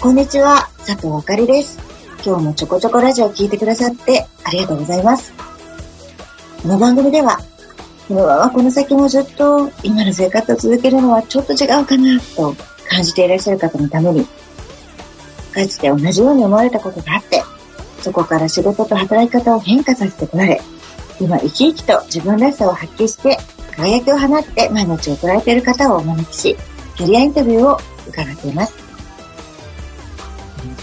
こんにちは、佐藤あかりです。今日もちょこちょこラジオを聞いてくださってありがとうございます。この番組では、このままこの先もずっと今の生活を続けるのはちょっと違うかなと感じていらっしゃる方のために、かつて同じように思われたことがあって、そこから仕事と働き方を変化させてこられ、今生き生きと自分らしさを発揮して、輝きを放って毎日を送られている方をお招きし、キャリアインタビューを伺っています。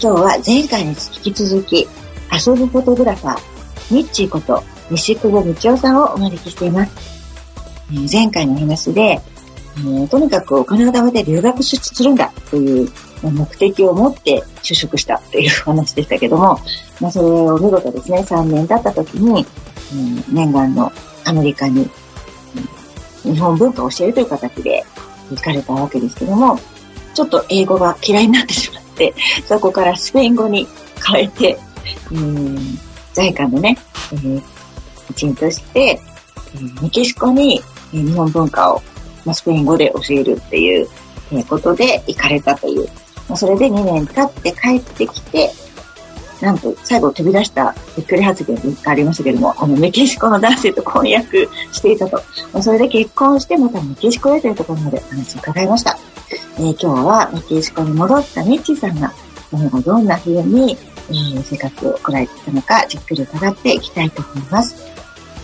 今日は前回に引き続き、遊ぶフォトグラファー、ミッチーこと西久保道夫さんをお招きしています。え前回の話で、えとにかくお金を貯めて留学するんだという目的を持って就職したという話でしたけども、まあ、それを見事ですね、3年経った時に、うん念願のアメリカに、日本文化を教えるという形で行かれたわけですけども、ちょっと英語が嫌いになってしまって、そこからスペイン語に変えて、うん、在韓のね、えー一員として、えーメキシコにえ日本文化を、まあ、スペイン語で教えるっていう、えことで行かれたという。まあ、それで2年経って帰ってきて、なんと最後飛び出したびっくり発言がありましたけれども、あのメキシコの男性と婚約していたと。まあ、それで結婚してまたメキシコへというところまでお話を伺いました。えー今日はメキシコに戻ったミッチーさんが、今後どんな風に、えー生活を送られていたのか、じっくり伺っていきたいと思います。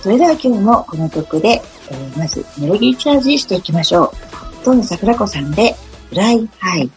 それでは今日もこの曲で、えーまずメロディーチャージしていきましょう。トム桜子さんで、フライハイ。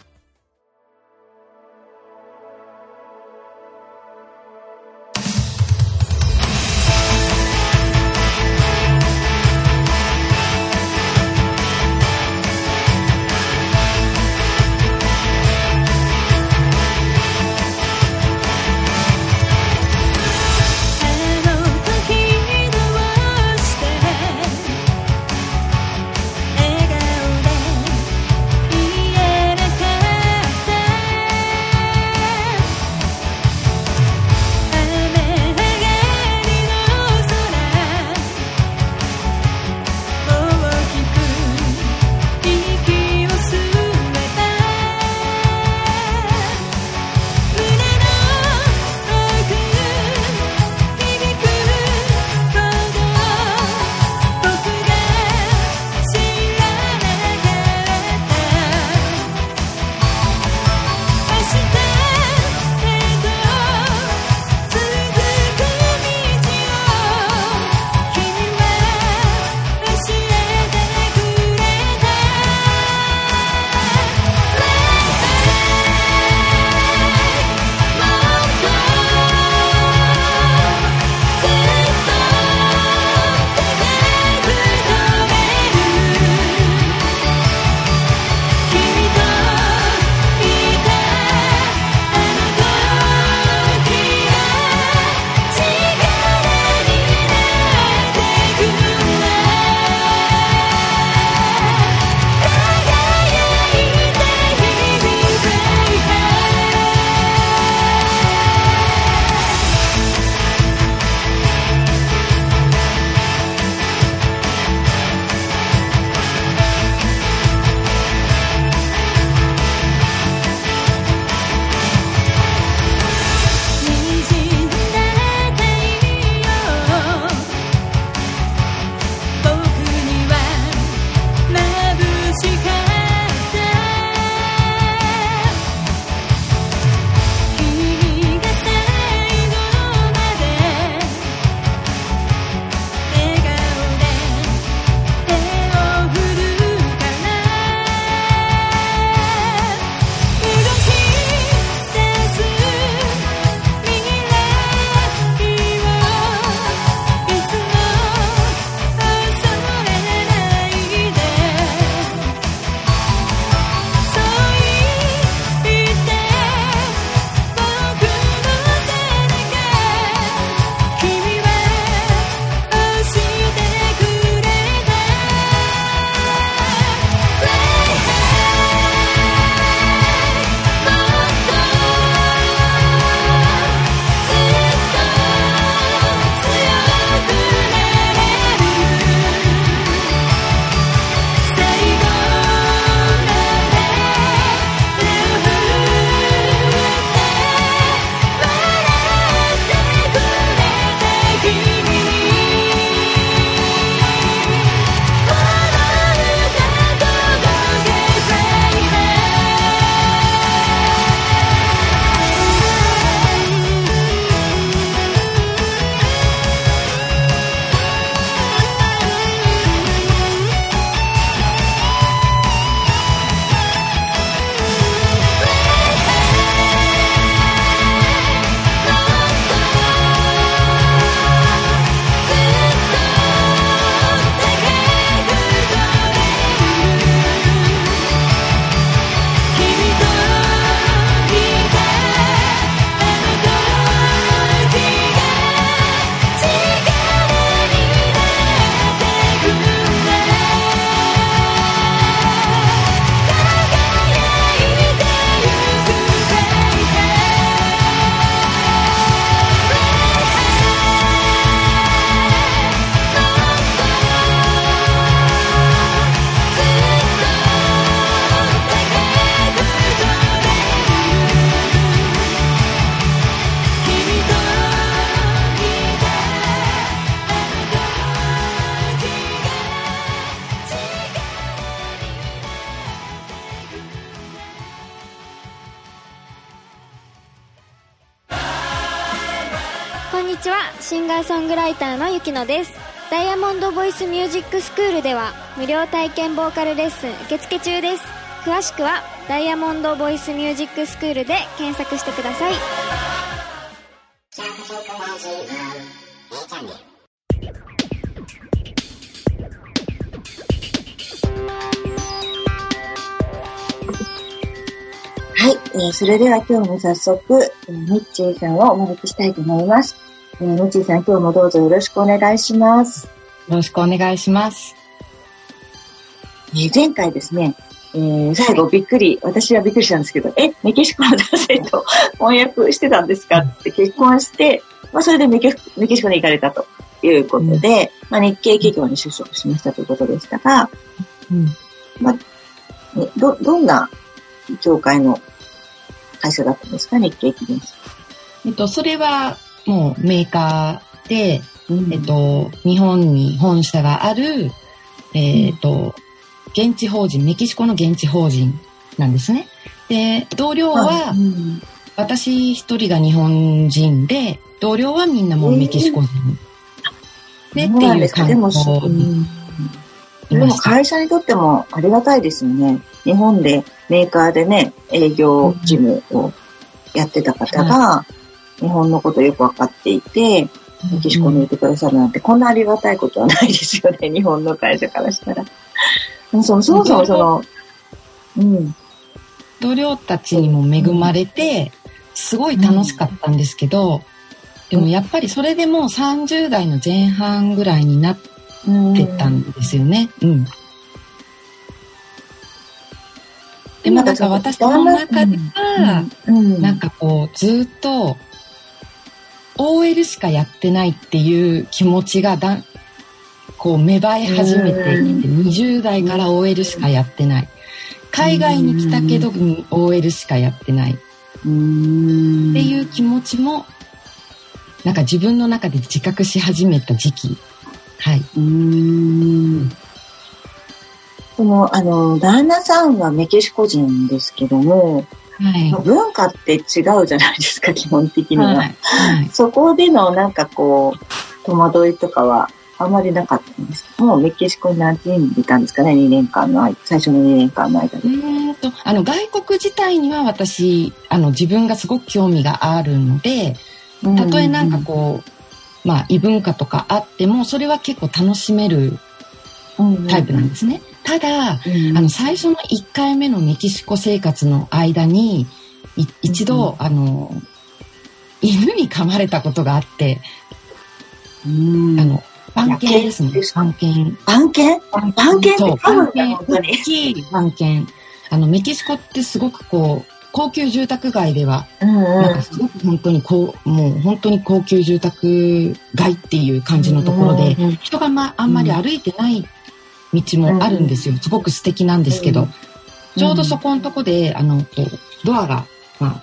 ターのゆきのです。ダイヤモンドボイスミュージックスクールでは無料体験ボーカルレッスン受付中です。詳しくはダイヤモンドボイスミュージックスクールで検索してください。はい、えーそれでは今日も早速、えーミッチーさんをお招きしたいと思います。えーミッチーさん、今日もどうぞよろしくお願いします。よろしくお願いします。えー前回ですね、えー最後びっくり、私はびっくりしたんですけど、え、メキシコの男性と 翻訳してたんですかって結婚して、まあそれでメキメキシコに行かれたということで、まあ日系企業に就職しましたということでしたが、うん。ねど、どんな業界の会社だったんですか、日系企業です。えっと、それはもうメーカーで、うんえっと、日本に本社がある、えっと、現地法人、メキシコの現地法人なんですね。で、同僚は、うん私一人が日本人で、同僚はみんなもうメキシコ人。で、ってそうなんですかいう感でも、じうんでも。会社にとってもありがたいですよね。日本でメーカーでね、営業事務をやってた方が、日本のことよくわかっていて、メキシコにいてくださるなんて、こんなありがたいことはないですよね、日本の会社からしたら。そもそもその、うん。同僚たちにも恵まれて、すごい楽しかったんですけど、でもやっぱりそれでもう30代の前半ぐらいになっうんてたんですよね。うん。でもなんか私の中では、うん、なんかこうずっと OL しかやってないっていう気持ちがだんこう芽生え始めていて、20代から OL しかやってない。海外に来たけど、うん OL しかやってない。うん、っていう気持ちも、なんか自分の中で自覚し始めた時期。はい。うん。その、あの、旦那さんはメキシコ人ですけども、はい。文化って違うじゃないですか、基本的には。はい。はい。そこでのなんかこう、戸惑いとかはあまりなかったんです。もうメキシコに何人いたんですかね、2年間の間、最初の2年間の間で。うーんと、あの、外国自体には私、あの、自分がすごく興味があるので、たとえなんかこう、まあ、異文化とかあっても、それは結構楽しめるうん、タイプなんですね。ただ、うん、あの、最初の1回目のメキシコ生活の間に、い一度、あの、犬に噛まれたことがあって、うん、あの、番犬ですね。番犬。番犬番犬って番犬。大きい番犬。あの、メキシコってすごくこう、高級住宅街では、うんなんかすごく本当にこう、もう本当に高級住宅街っていう感じのところで、うんうん。人がまあんまり歩いてない道もあるんですよ。すごく素敵なんですけど、ちょうどそこのとこで、あの、こうドアが、ま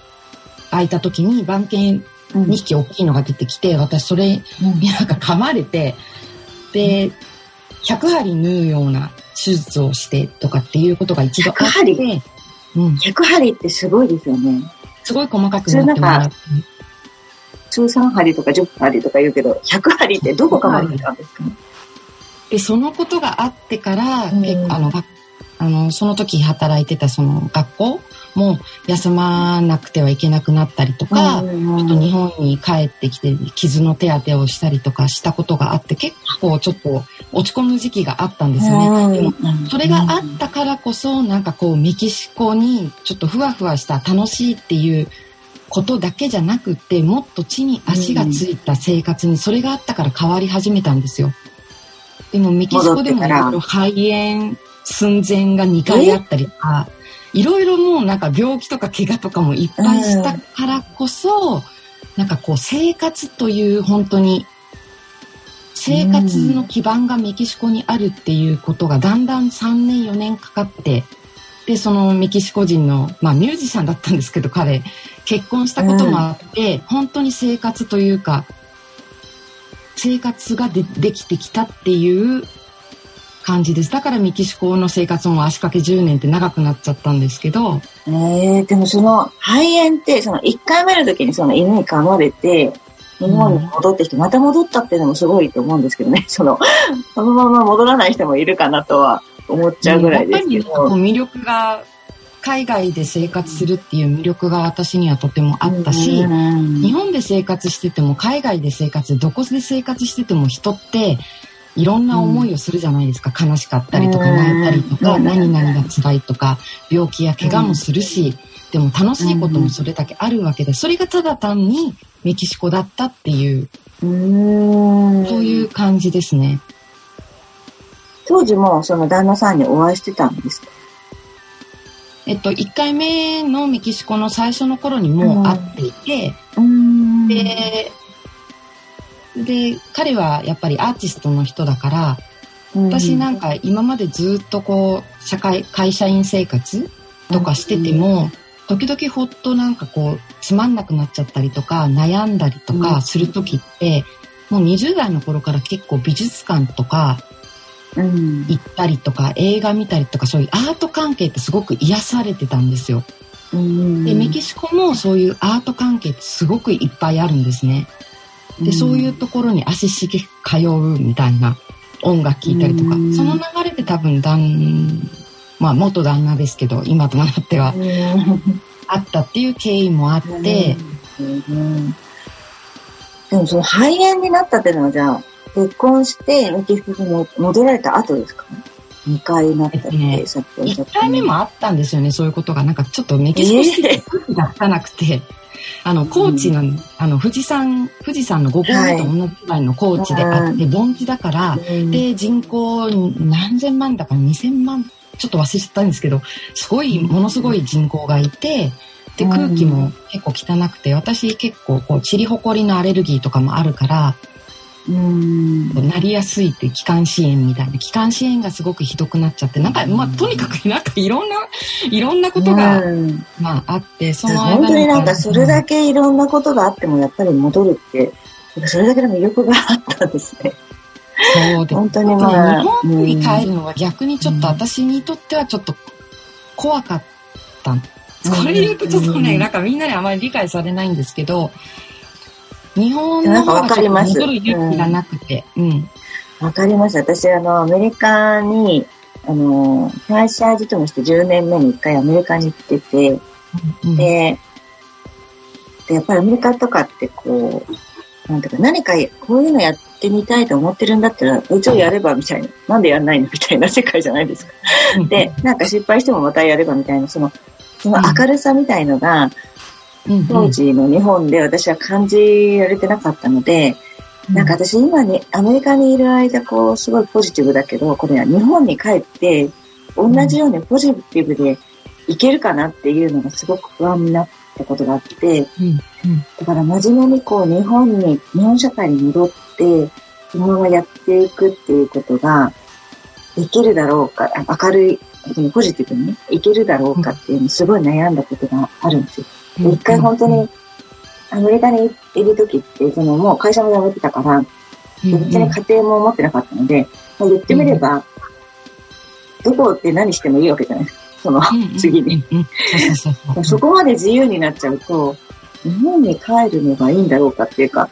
あ、開いた時に番犬うん2匹大きいのが出てきて、私それうん。になんか噛まれて、で、100針縫うような手術をしてとかっていうことが一度あっ100て、うん、100針ってすごいですよね。すごい細かくなってもらって、通3針とか10針とか言うけど、100針ってどこかまでたんですか、で、そのことがあってから、うん結構あの、があの、その時働いてたその学校も休まなくてはいけなくなったりとか、うんちょっと日本に帰ってきて傷の手当てをしたりとかしたことがあって、結構ちょっと落ち込む時期があったんですよね。でもそれがあったからこそ、なんかこう、メキシコにちょっとふわふわした楽しいっていうことだけじゃなくて、もっと地に足がついた生活にそれがあったから変わり始めたんですよ。でもメキシコでも肺炎寸前が2回あったりとか、いろいろもうなんか病気とか怪我とかもいっぱいしたからこそ、なんかこう生活という本当に生活の基盤がメキシコにあるっていうことがだんだん3年4年かかってでそのメキシコ人の、まあ、ミュージシャンだったんですけど彼結婚したこともあって、本当に生活というか生活がでできてきたっていう感じですだからメキシコの生活も足掛け10年って長くなっちゃったんですけどえー、でもその肺炎って、その1回目の時にその犬に噛まれて、日本に戻ってきて、また戻ったっていうのもすごいと思うんですけどね。その、そのまま戻らない人もいるかなとは思っちゃうぐらいですけやっぱり。魅力が、海外で生活するっていう魅力が私にはとてもあったし、うん日本で生活してても海外で生活どこで生活してても人っていろんな思いをするじゃないですか、悲しかったりとかうん泣いたりとか、うん何々が辛いとか病気や怪我もするし、でも楽しいこともそれだけあるわけでそれがただ単にメキシコだったっていうそういう感じですね。当時もその旦那さんにお会いしてたんです。かえっと1回目のメキシコの最初の頃にもう会っていて、うーん。でで彼はやっぱりアーティストの人だから私なんか今までずっとこう社会会社員生活とかしてても、時々ほっとなんかこうつまんなくなっちゃったりとか悩んだりとかする時って、もう20代の頃から結構美術館とかうん行ったりとか映画見たりとかそういうアート関係ってすごく癒されてたんですよ。うん。でメキシコもそういうアート関係ってすごくいっぱいあるんですね。で、そういうところに足しげく通うみたいな音楽聴いたりとか、うん。その流れで多分旦、まあ元旦那ですけど、今となってはうん。あったっていう経緯もあって、うん。でもその肺炎になったっていうのはじゃあ、結婚してメキシコに戻られた後ですか ?2 回なったっねさっきおっしゃ1った。回目もあったんですよね、そういうことが。なんかちょっとメキシコシティ空気がつかなくて、あの、高知の、あの、富士山、富士山の5合目と同じくらいの高知であって、盆地だから、うんで、人口何千万だか2000万、ちょっと忘れちゃったんですけど、すごい、ものすごい人口がいて、で、うん空気も結構汚くて、私結構こう、塵埃のアレルギーとかもあるから、うん。なりやすいっていう気管支炎みたいな、気管支炎がすごくひどくなっちゃって、なんか、まあ、とにかくなんかいろんな、いろんなことが、うん。まあ、あって、その間本当になんかにそれだけいろんなことがあってもやっぱり戻るって、それだけの魅力があったんですね。そうで本当にまあ。日本に帰るのは逆にちょっと私にとってはちょっと怖かった。うん。これ言うとちょっとね、うんなんかみんなにあまり理解されないんですけど、日本の方がちょっとかります戻る勇気がなくて、うん。わかります。私、あの、アメリカに、あの、会社勤めして10年目に1回アメリカに行ってて、うんで、でやっぱりアメリカとかってこう、なんていうか、何かこういうのやってみたいと思ってるんだったら、うちをやればみたいな、なんでやんないのみたいな 世界じゃないですか。で、なんか失敗してもまたやればみたいな、その、その明るさみたいのが、うん当時の日本で私は感じられてなかったので、なんか私今に、アメリカにいる間、こう、すごいポジティブだけど、これは日本に帰って、同じようにポジティブでいけるかなっていうのがすごく不安になったことがあって、だから真面目にこう、日本に、日本社会に戻って、そのままやっていくっていうことが、いけるだろうか、あ明るい、ポジティブにね、いけるだろうかっていうのすごい悩んだことがあるんですよ。で一回本当に、アメリカにいる時って、そのもう会社も辞めてたから、うん別に家庭も持ってなかったので、まあ言ってみれば、どこって何してもいいわけじゃない。ですか。その、次に。そこまで自由になっちゃうと、日本に帰るのがいいんだろうかっていうか、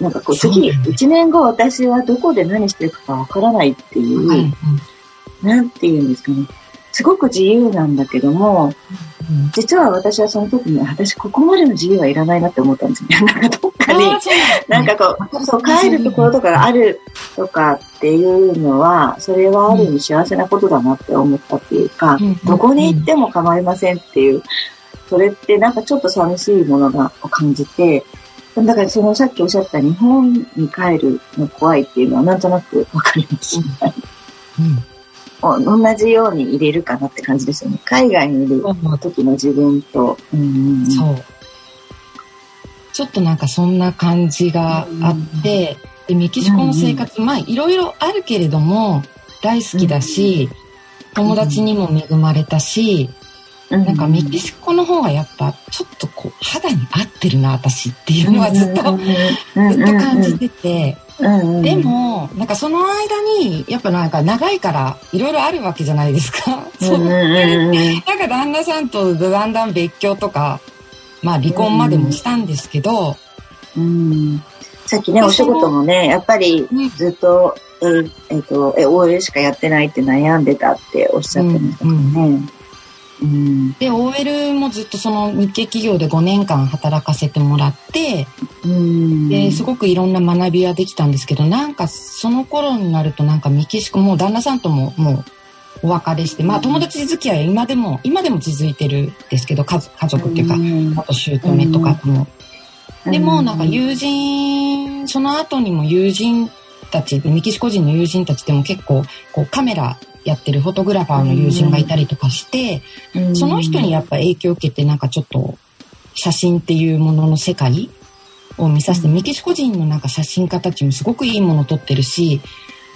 なんかこう次、そうだよね。1年後私はどこで何していくかわからないっていう、うんうん。なんていうんですかね。すごく自由なんだけども、うん実は私はその時に、私ここまでの自由はいらないなって思ったんですね。なんかどっかになんかこう、そう、帰るところとかがあるとかっていうのは、それはある意味幸せなことだなって思ったっていうかうん、どこに行っても構いませんっていう、それってなんかちょっと寂しいものがを感じて、だからそのさっきおっしゃった日本に帰るの怖いっていうのはなんとなくわかります。うん同じように入れるかなって感じですよね。海外にいる時の自分と。うんうんうん。そう。ちょっとなんかそんな感じがあって、で、メキシコの生活、まあいろいろあるけれども、大好きだし、友達にも恵まれたし、なんかメキシコの方がやっぱちょっとこう肌に合ってるな、私っていうのはずっと、ずっと感じてて、でも、なんかその間に、やっぱなんか長いからいろいろあるわけじゃないですか。そう。なんか旦那さんとだんだん別居とか、まあ離婚までもしたんですけど、うん。さっきね、でお仕事もね、やっぱりうんずっと、えっ、と、え、OL しかやってないって悩んでたっておっしゃってましたからね。うん。で、OL もずっとその日系企業で5年間働かせてもらって、うん。で、すごくいろんな学びはできたんですけど、なんかその頃になるとなんかメキシコ、もう旦那さんとももうお別れして、まあ友達付き合いは今でも、今でも続いてるんですけど、家族家族っていうか、んあと姑とかとも。でもなんかう友人、その後にも友人たち、メキシコ人の友人たちでも結構こうカメラやってるフォトグラファーの友人がいたりとかして、ん。その人にやっぱ影響を受けてなんかちょっと写真っていうものの世界を見させて、メキシコ人のなんか写真家たちもすごくいいものを撮ってるし、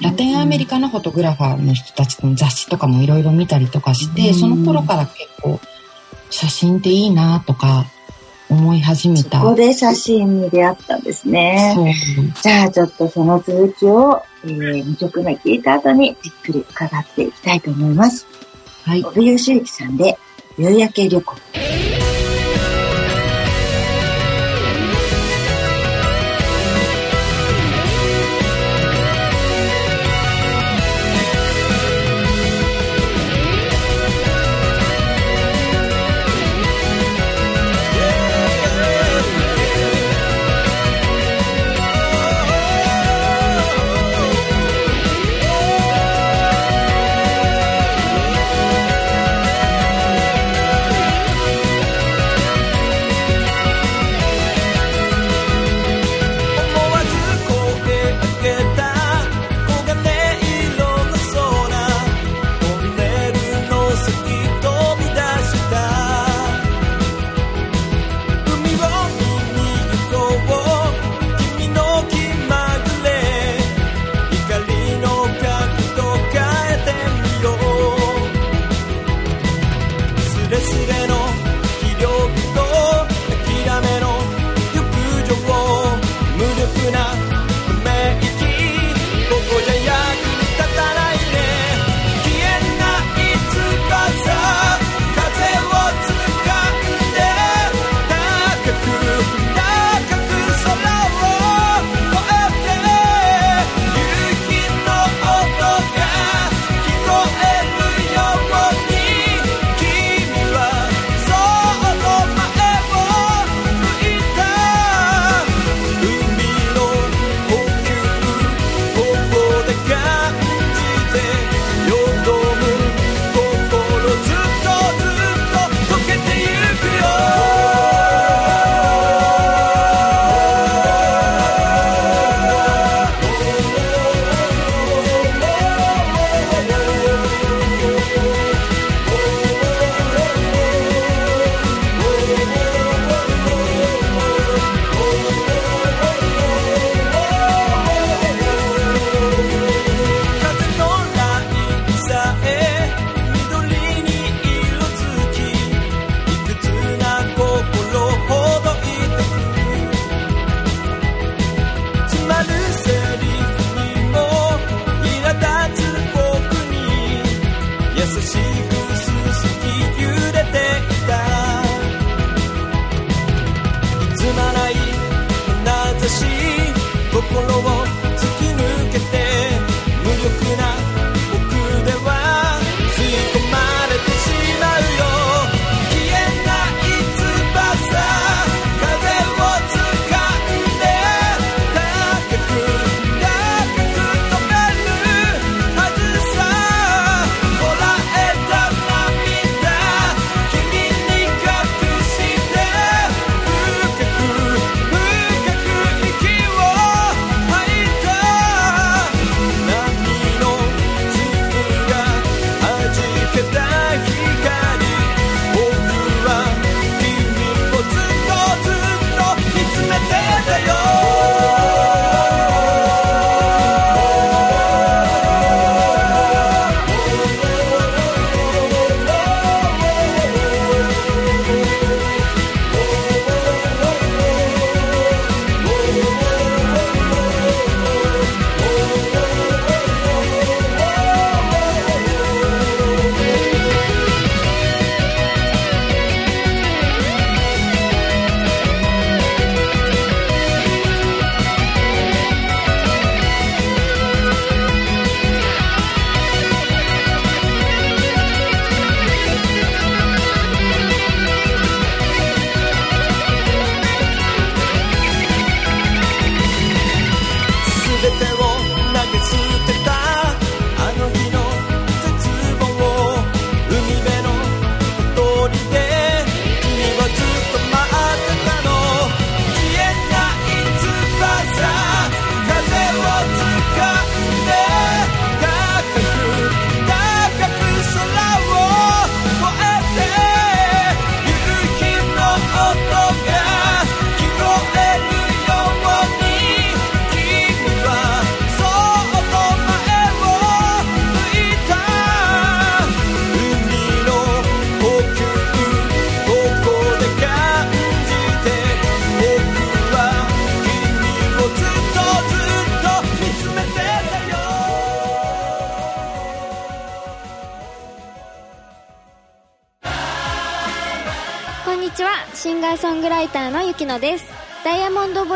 ラテンアメリカのフォトグラファーの人たちの雑誌とかもいろいろ見たりとかして、うん。その頃から結構写真っていいなとか思い始めた。そこで写真に出会ったんですね。そう。じゃあちょっとその続きを、えー、2曲目聞いた後にじっくり伺っていきたいと思います。はい。帯吉之さんで、夕焼け旅行。「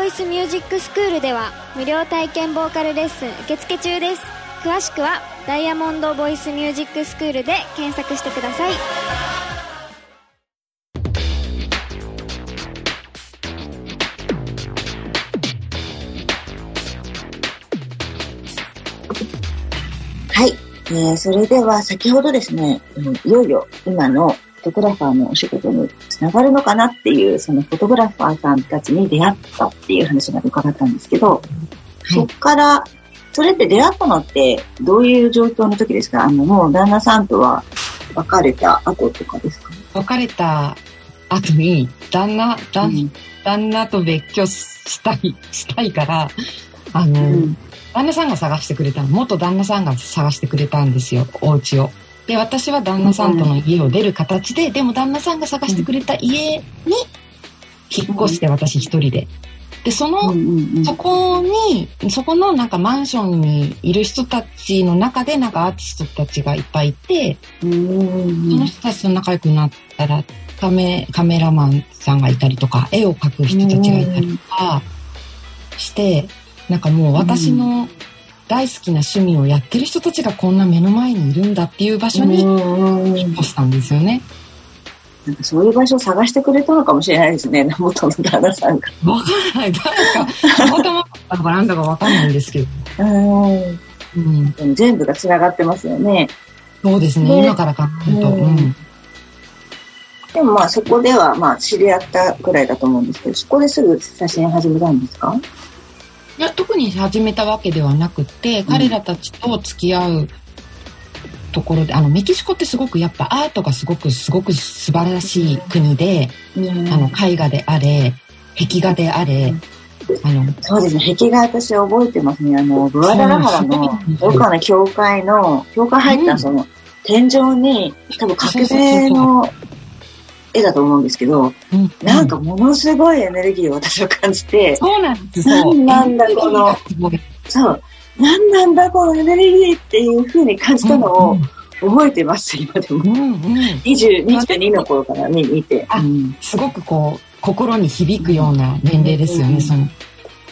イスミュージックスクールでは無料体験ボーカルレッスン受付中です詳しくはダイヤモンドボイスミュージックスクールで検索してくださいはい。えー、それでは先ほどですね、うんいよいよ今のォトグラファーのお仕事につながるのかなっていう、そのフォトグラファーさんたちに出会ったっていう話まで伺ったんですけど、そっから、それって出会ったのってどういう状況の時ですか？あの、もう旦那さんとは別れた後とかですか？別れた後に、旦那、旦,、うん旦那と別居したい、したいから、あの、うん旦那さんが探してくれたの。元旦那さんが探してくれたんですよ、お家を。で、私は旦那さんとの家を出る形で、でも旦那さんが探してくれた家に引っ越して私一人で。で、その、そこに、そこのなんかマンションにいる人たちの中でなんかアーティストたちがいっぱいいて、その人たちと仲良くなったら、カメ、カメラマンさんがいたりとか、絵を描く人たちがいたりとかして、なんかもう私の大好きな趣味をやってる人たちがこんな目の前にいるんだっていう場所にうん引っ越したんですよね。なんかそういう場所を探してくれたのかもしれないですね、元の旦那さんが。わからない。誰か、たまたまだかなんだかわかんないんですけど。うん全部が繋がってますよね。そうですね。ね今から考えると。でもまあそこではまあ知り合ったくらいだと思うんですけど、そこですぐ写真始めたんですかいや、特に始めたわけではなくて、彼らたちと付き合うところで、あの、メキシコってすごくやっぱアートがすごく、すごく素晴らしい国で、あの、絵画であれ、壁画であれ、あの、そうですね、壁画私覚えてますね。あの、ブワダラハラのどっかの教会の、教会入ったその、天井に、多分革命の絵だと思うんですけど、うんなんかものすごいエネルギーを私は感じて、そうなんですなんなんだこのそう、なんなんだこのエネルギーっていう風に感じたのを覚えてます、今でも。うんうん、20 22の頃から見見て。あうんすごくこう、心に響くような年齢ですよね、うんその。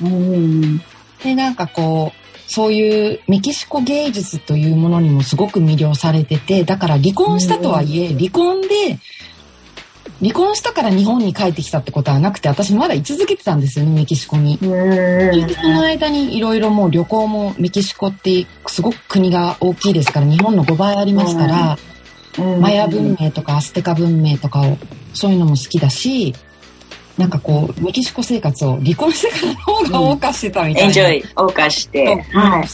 うんで、なんかこう、そういうメキシコ芸術というものにもすごく魅了されてて、だから離婚したとはいえ、離婚で、離婚したから日本に帰ってきたってことはなくて、私まだ居続けてたんですよね、メキシコに。うんでその間にいろいろもう旅行もメキシコってすごく国が大きいですから、日本の5倍ありますから、マヤ文明とかアステカ文明とかを、そういうのも好きだし、なんかこう、メキシコ生活を離婚してからの方が謳歌してたみたいな。エンジョイ、謳歌して。そうはい。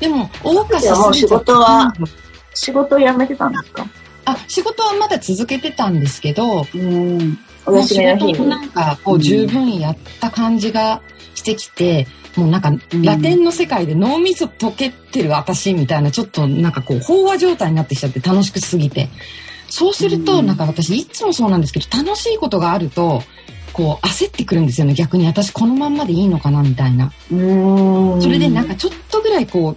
でも、謳歌しじゃあも仕事は仕事を辞めてたんですか？あ、仕事はまだ続けてたんですけど、うん。お。仕事もなんかこううん十分やった感じがしてきて、もうなんかんラテンの世界で脳みそ溶けてる私みたいなちょっとなんかこう飽和状態になってきちゃって楽しくすぎて。そうするとうんなんか私いつもそうなんですけど楽しいことがあるとこう焦ってくるんですよね逆に私このまんまでいいのかなみたいな。うん。それでなんかちょっとぐらいこう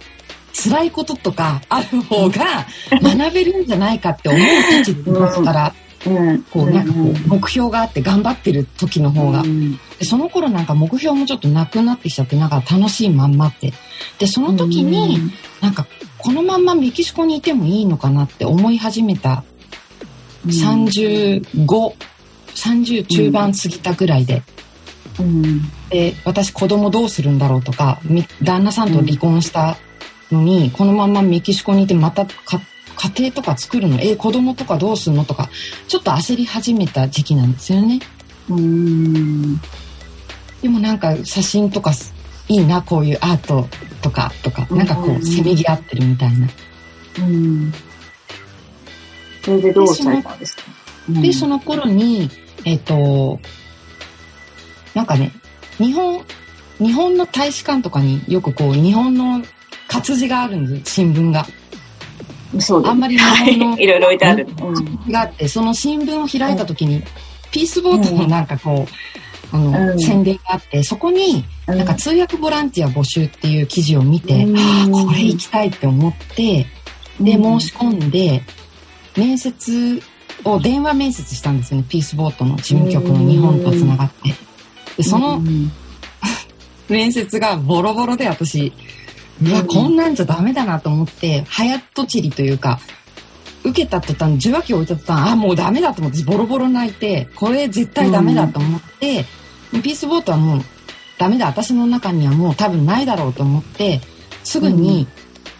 辛いこととかある方が学べるんじゃないかって思うたちでいますから、うん、こうなんかこう目標があって頑張ってる時の方がう。んでその頃なんか目標もちょっとなくなってきちゃってなんか楽しいまんまって。で、その時になんかこのまんまメキシコにいてもいいのかなって思い始めた35、30中盤過ぎたぐらいで。うん、で、私子供どうするんだろうとか、み旦那さんと離婚したのに、このまんまメキシコにいてまたか家庭とか作るの？え、子供とかどうするの？とか、ちょっと焦り始めた時期なんですよね。うん、でもなんか写真とかすいいな、こういうアートとか、とか、なんかこうせめぎ合ってるみたいな。うん。それでどうされたんですか？で、その頃に、えっ、と、なんかね、日本、日本の大使館とかによくこう、日本の活字があるんです、新聞が。の、そう。あんまり日はい、本のいろいろ置いてある。があって、その新聞を開いた時に、ピースボートのなんかこう、あの、うん宣伝があって、そこに、うん。なんか通訳ボランティア募集っていう記事を見て、うんああこれ行きたいって思って、で、うん申し込んで、面接を電話面接したんですよね。ピースボートの事務局の日本とつながって。で、その 面接がボロボロで私、うわ、こんなんじゃダメだなと思って、早とちりというか、受けた途端、受話器を置いた途端、あ、もうダメだと思って、ボロボロ泣いて、これ絶対ダメだと思って、ピースボートはもうダメだ、私の中にはもう多分ないだろうと思って、すぐに、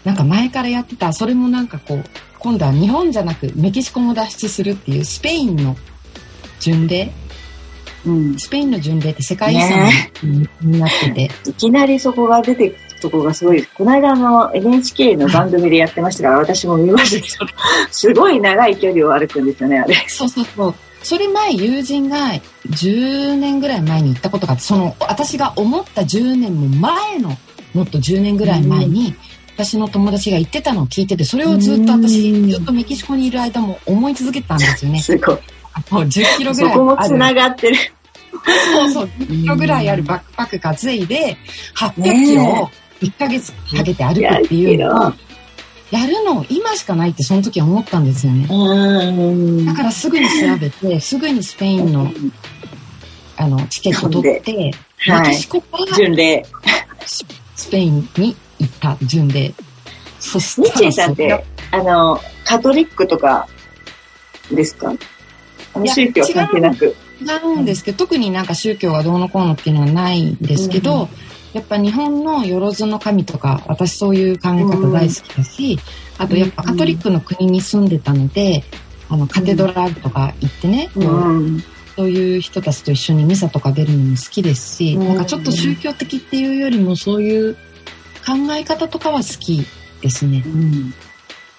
なんか前からやってた、それもなんかこう、今度は日本じゃなくメキシコも脱出するっていうスペインの巡礼？うん。スペインの巡礼って世界遺産になってて、いきなりそこが出てとこがすごい。この間あの NHK の番組でやってましたから、私も見ましたけど、すごい長い距離を歩くんですよね、あれ。そうそうそう。それ前友人が10年ぐらい前に行ったことがあって、その私が思った10年も前の、もっと10年ぐらい前に、私の友達が言ってたのを聞いてて、それをずっと私、うんずっとメキシコにいる間も思い続けてたんですよね。すごい。もう10キロぐそらいある。がってる。そうそう、10キロぐらいあるバックパック担いで、800キロを1ヶ月かけて歩くっていうのを、やるの今しかないってその時は思ったんですよね。うん。だからすぐに調べて、すぐにスペインのあのチケット取って、メはいキシ。コから巡礼。スペインに行った順で。そしニッたらチェさんってあの、カトリックとかですか？宗教関係なく。違うんですけど、特になんか宗教がどうのこうのっていうのはないんですけど、うんやっぱ日本のよろずの神とか、私そういう考え方大好きだし、あとやっぱカトリックの国に住んでたので、あの、カテドラルとか行ってね。そういう人たちと一緒にミサとか出るのも好きですし、うんなんかちょっと宗教的っていうよりもそういう考え方とかは好きですねう。ん。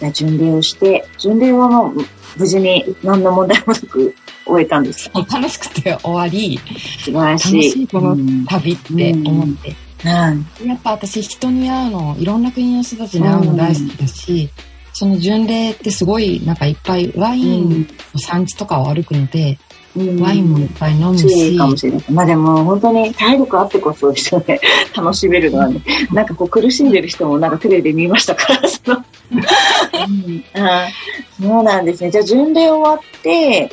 じゃあ巡礼をして、巡礼はもう無事に何の問題もなく終えたんですか？楽しくて終わり、素晴らしい。楽しいこのうん旅って思って。はい。やっぱ私人に会うの、いろんな国の人たちに会うの大好きだし、その巡礼ってすごいなんかいっぱいワインの産地とかを歩くので、うんワインもいっぱい飲むしし、かもしれない。まあでも本当に体力あってこそですよね。楽しめるのはね。なんかこう苦しんでる人もなんかテレビで見ましたから、その。うんあー そうなんですね。じゃあ巡礼終わって、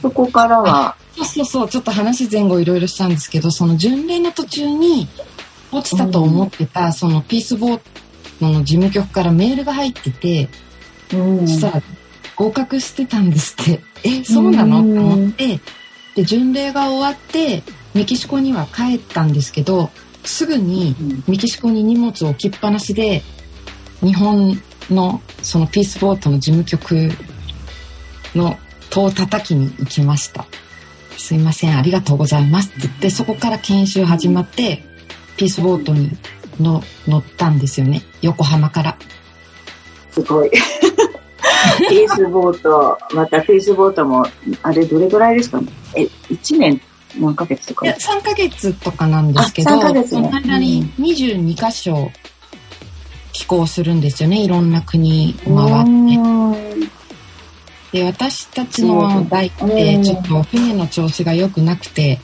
そこからは、そうそうそう、ちょっと話前後いろいろしたんですけど、その巡礼の途中に落ちたと思ってた、そのピースボートの事務局からメールが入ってて、うん。そしたら合格してたんですって。え、そうなの？うん。と思って、で、巡礼が終わって、メキシコには帰ったんですけど、すぐにうん。メキシコに荷物を置きっぱなしで、日本のそのピースボートの事務局の戸を叩きに行きました。すいません、ありがとうございますって言って、そこから研修始まって、ピースボートにの乗ったんですよね。横浜から。すごい。ピースボート、またピースボートも、あれどれぐらいですかね？え、1年何ヶ月とか？いや、3ヶ月とかなんですけど、あ3ヶ月ねその間に22カ所寄港するんですよね。いろんな国回って。で、私たちの代って、ちょっと船の調子が良くなくて、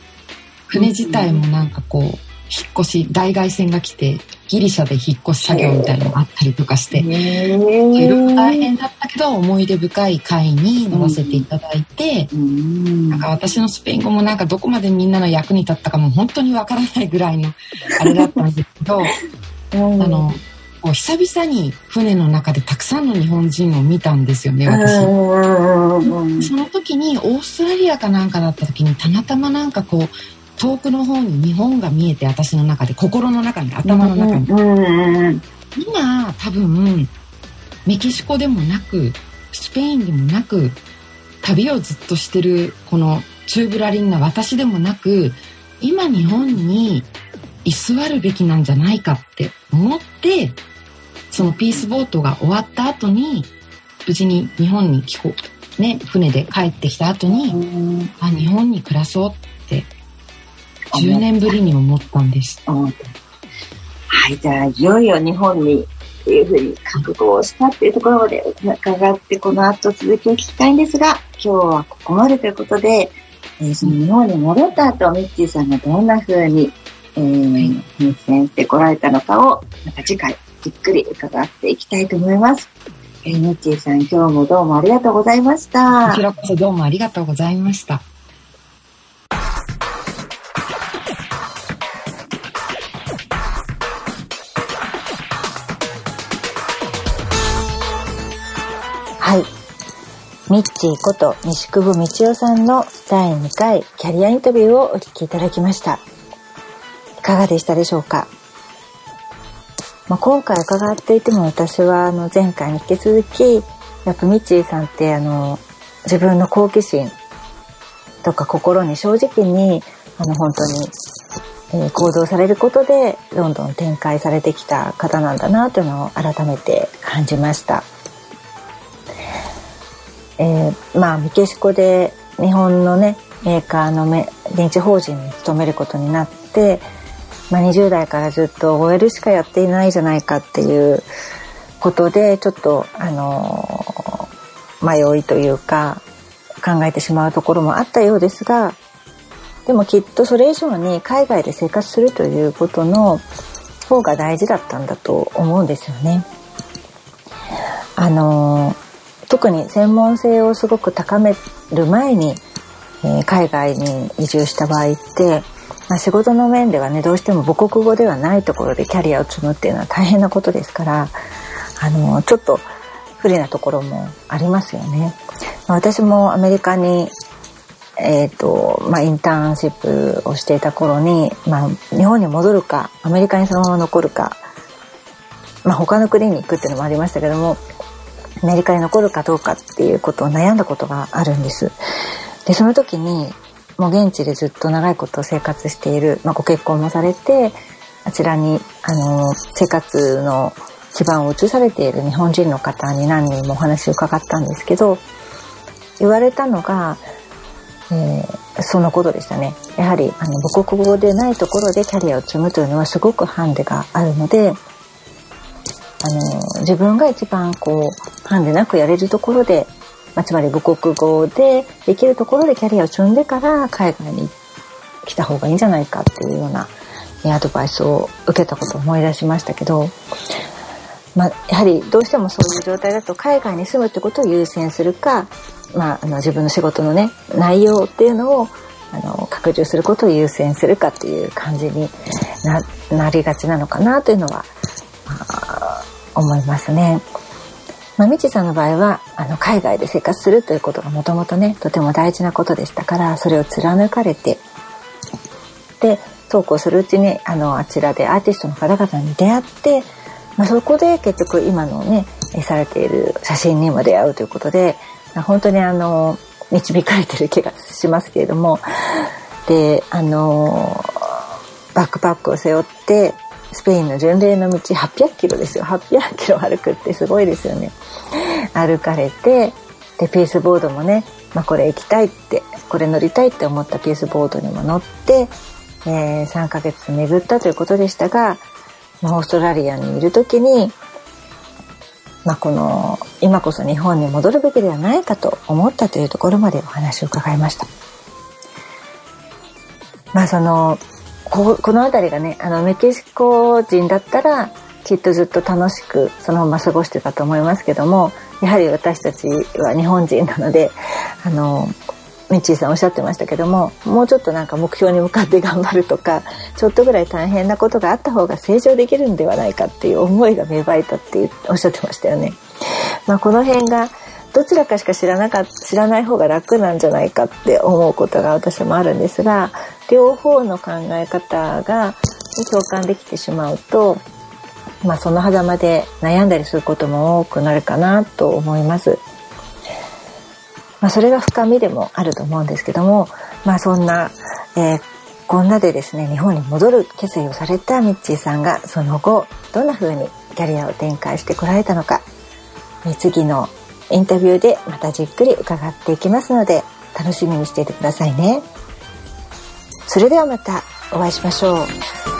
船自体もなんかこう、引っ越し、代替船が来て、ギリシャで引っ越し作業みたいなのがあったりとかして、へいろいろ大ー変だったけど、思い出深い会に乗らせていただいて、うん。なんか私のスペイン語もなんかどこまでみんなの役に立ったかも本当にわからないぐらいのあれだったんですけど、うん。あの、こう久々に船の中でたくさんの日本人を見たんですよね、う私。その時にオーストラリアかなんかだった時にたまたまなんかこう遠くの方に日本が見えて私の中で心の中に頭の中に、今多分メキシコでもなくスペインでもなく旅をずっとしてるこのチューブラリンな私でもなく今日本に居座るべきなんじゃないかって思ってそのピースボートが終わった後に無事に日本に帰国ね船で帰ってきた後にうん。あ日本に暮らそう。って10年ぶりに思ったんです。うんはい、じゃあ、いよいよ日本にっていうふうに覚悟をしたっていうところまで伺って、この後続きを聞きたいんですが、今日はここまでということで、えーその日本に戻った後、ミッチーさんがどんなふうに、えー、変遷してこられたのかを、また次回、じっくり伺っていきたいと思います。ええー、みっちーさん、今日もどうもありがとうございました。こちらこそどうもありがとうございました。ミッチーこと西久保道夫さんの第2回キャリアインタビューをお聞きいただきました。いかがでしたでしょうか、まあ、今回伺っていても私はあの前回に引き続き、やっぱミッチーさんってあの自分の好奇心とか心に正直にあの本当に、え行動されることでどんどん展開されてきた方なんだなというのを改めて感じました。えーまあメキシコで日本のねメーカーのめ現地法人に勤めることになって、まあ、20代からずっと OL しかやっていないじゃないかっていうことでちょっとあのー迷いというか考えてしまうところもあったようですがでもきっとそれ以上に海外で生活するということの方が大事だったんだと思うんですよね。あの特に専門性をすごく高める前に、えー海外に移住した場合って、まあ、仕事の面ではねどうしても母国語ではないところでキャリアを積むっていうのは大変なことですからあのちょっと不利なところもありますよね。まあ私もアメリカにえーとまあ、インターンシップをしていた頃に、まあ、日本に戻るかアメリカにそのまま残るか、まあ、他の国に行くっていうのもありましたけどもメリカに残るかどうかっていうことを悩んだことがあるんです。でその時にもう現地でずっと長いこと生活している、まあ、ご結婚もされてあちらにあの生活の基盤を移されている日本人の方に何人もお話を伺ったんですけど言われたのがえーそのことでしたね。やはりあの母国語でないところでキャリアを積むというのはすごくハンデがあるので、あの自分が一番こうハンデなくやれるところで、まあ、つまり母国語でできるところでキャリアを積んでから海外に来た方がいいんじゃないかっていうようなアドバイスを受けたことを思い出しましたけど、まあ、やはりどうしてもそういう状態だと海外に住むってことを優先するか、まあ、あの自分の仕事のね内容っていうのをあの拡充することを優先するかっていう感じにななりがちなのかなというのは、まあ思いますね。まあ、みちさんの場合はあの海外で生活するということがもともとねとても大事なことでしたからそれを貫かれてでそうこうするうちにあのあちらでアーティストの方々に出会って、まあ、そこで結局今のねされている写真にも出会うということでまあ本当にあの導かれてる気がしますけれどもであのバックパックを背負ってスペインの巡礼の道800キロですよ800キロ歩くってすごいですよね歩かれてでピースボードもね、まあ、これ行きたいってこれ乗りたいって思ったピースボードにも乗って、えー3ヶ月巡ったということでしたが、オーストラリアにいる時に、まあ、この今こそ日本に戻るべきではないかと思ったというところまでお話を伺いました。まあそのここの辺りがねあのメキシコ人だったらきっとずっと楽しくそのまま過ごしてたと思いますけどもやはり私たちは日本人なのであのミッチーさんおっしゃってましたけどももうちょっとなんか目標に向かって頑張るとかちょっとぐらい大変なことがあった方が成長できるんではないかっていう思いが芽生えたっておっしゃってましたよね。まあ、この辺がどちらかしか知らなか知らない方が楽なんじゃないかって思うことが私もあるんですが両方の考え方が共感できてしまうと、まあ、その狭間で悩んだりすることも多くなるかなと思います。まあ、それが深みでもあると思うんですけども、まあ、そんな、えーこんなでですね日本に戻る決意をされたミッチーさんがその後どんな風にキャリアを展開してこられたのか次のインタビューでまたじっくり伺っていきますので楽しみにしていてくださいね。それではまたお会いしましょう。